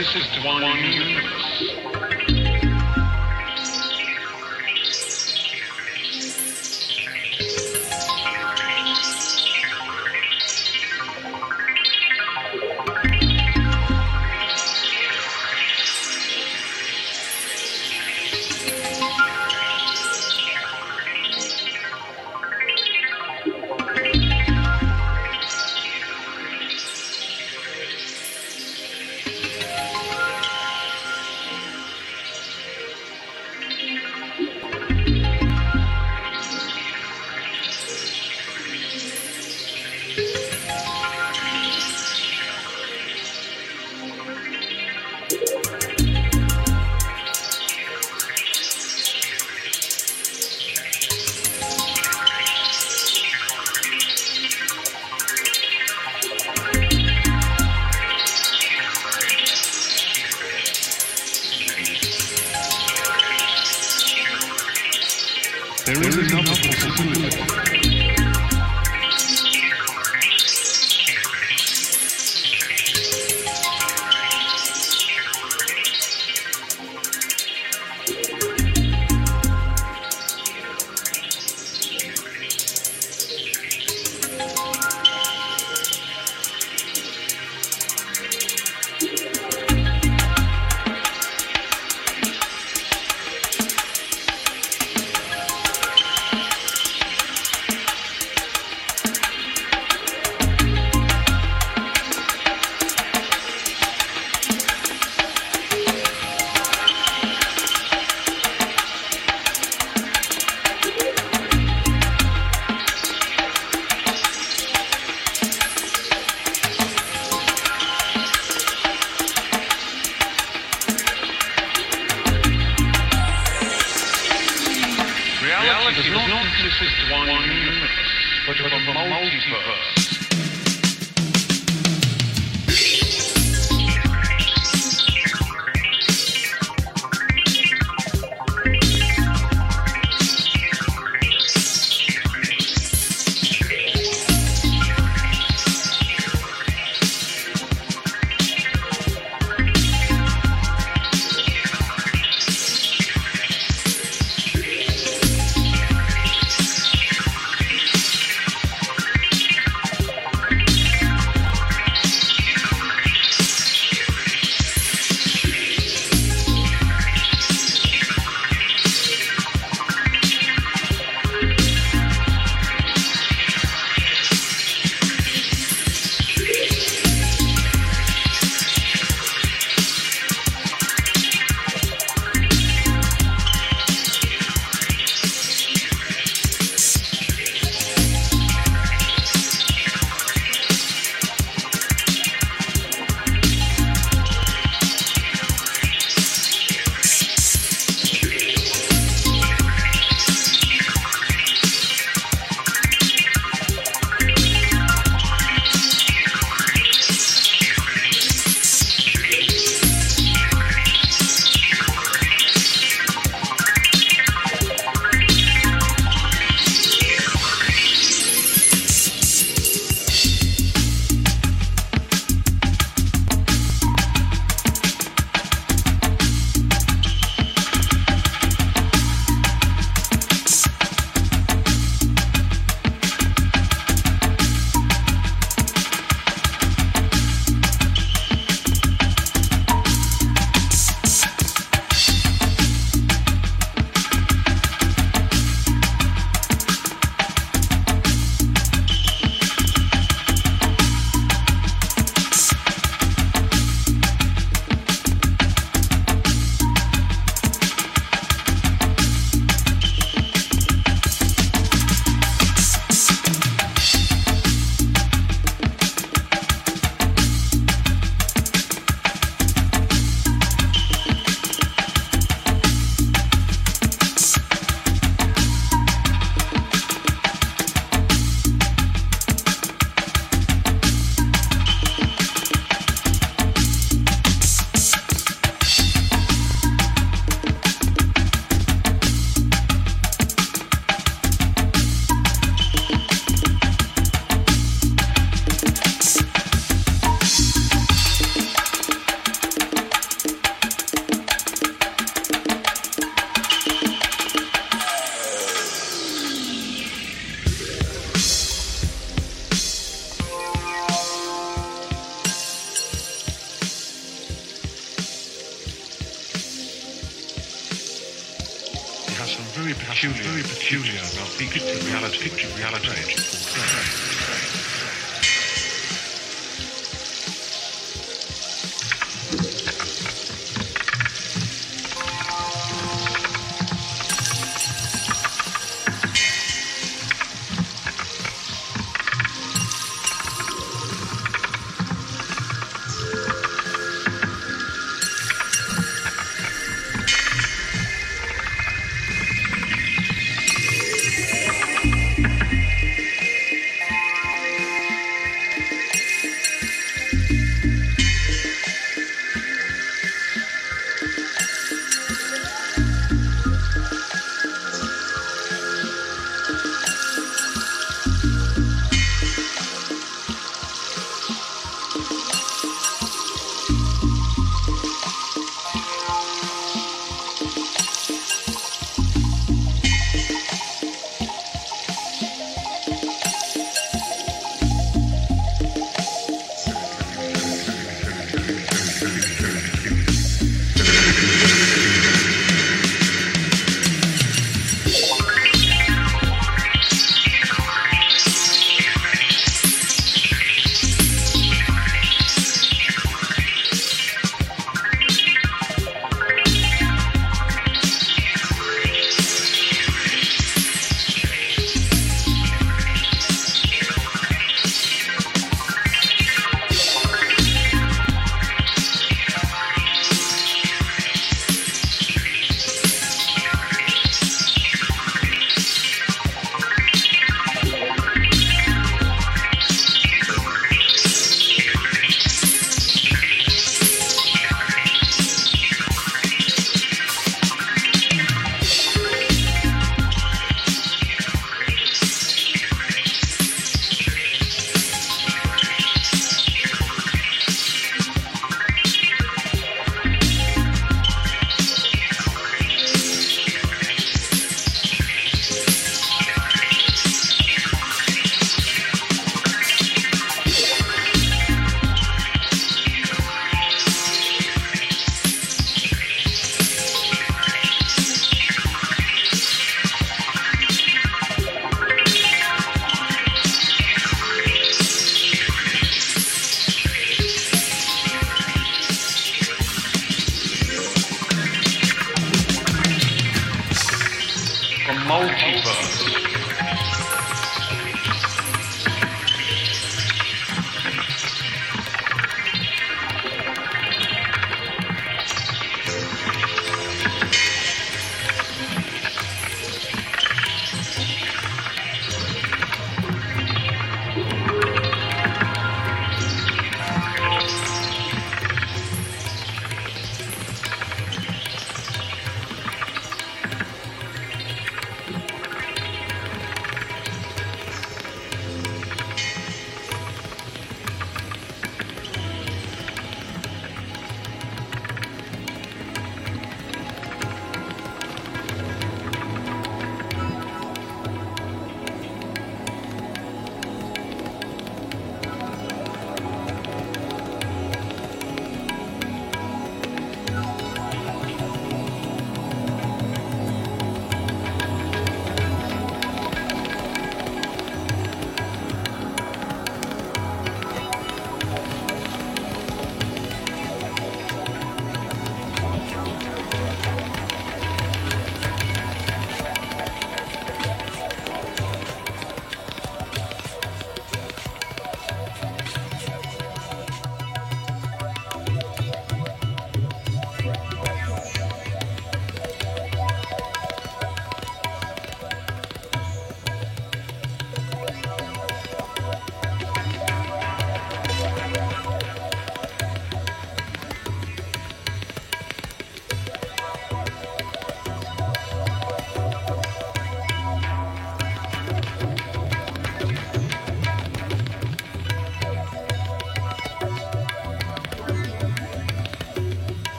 does not consist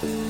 Sure.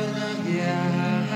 Alabatona, yeah,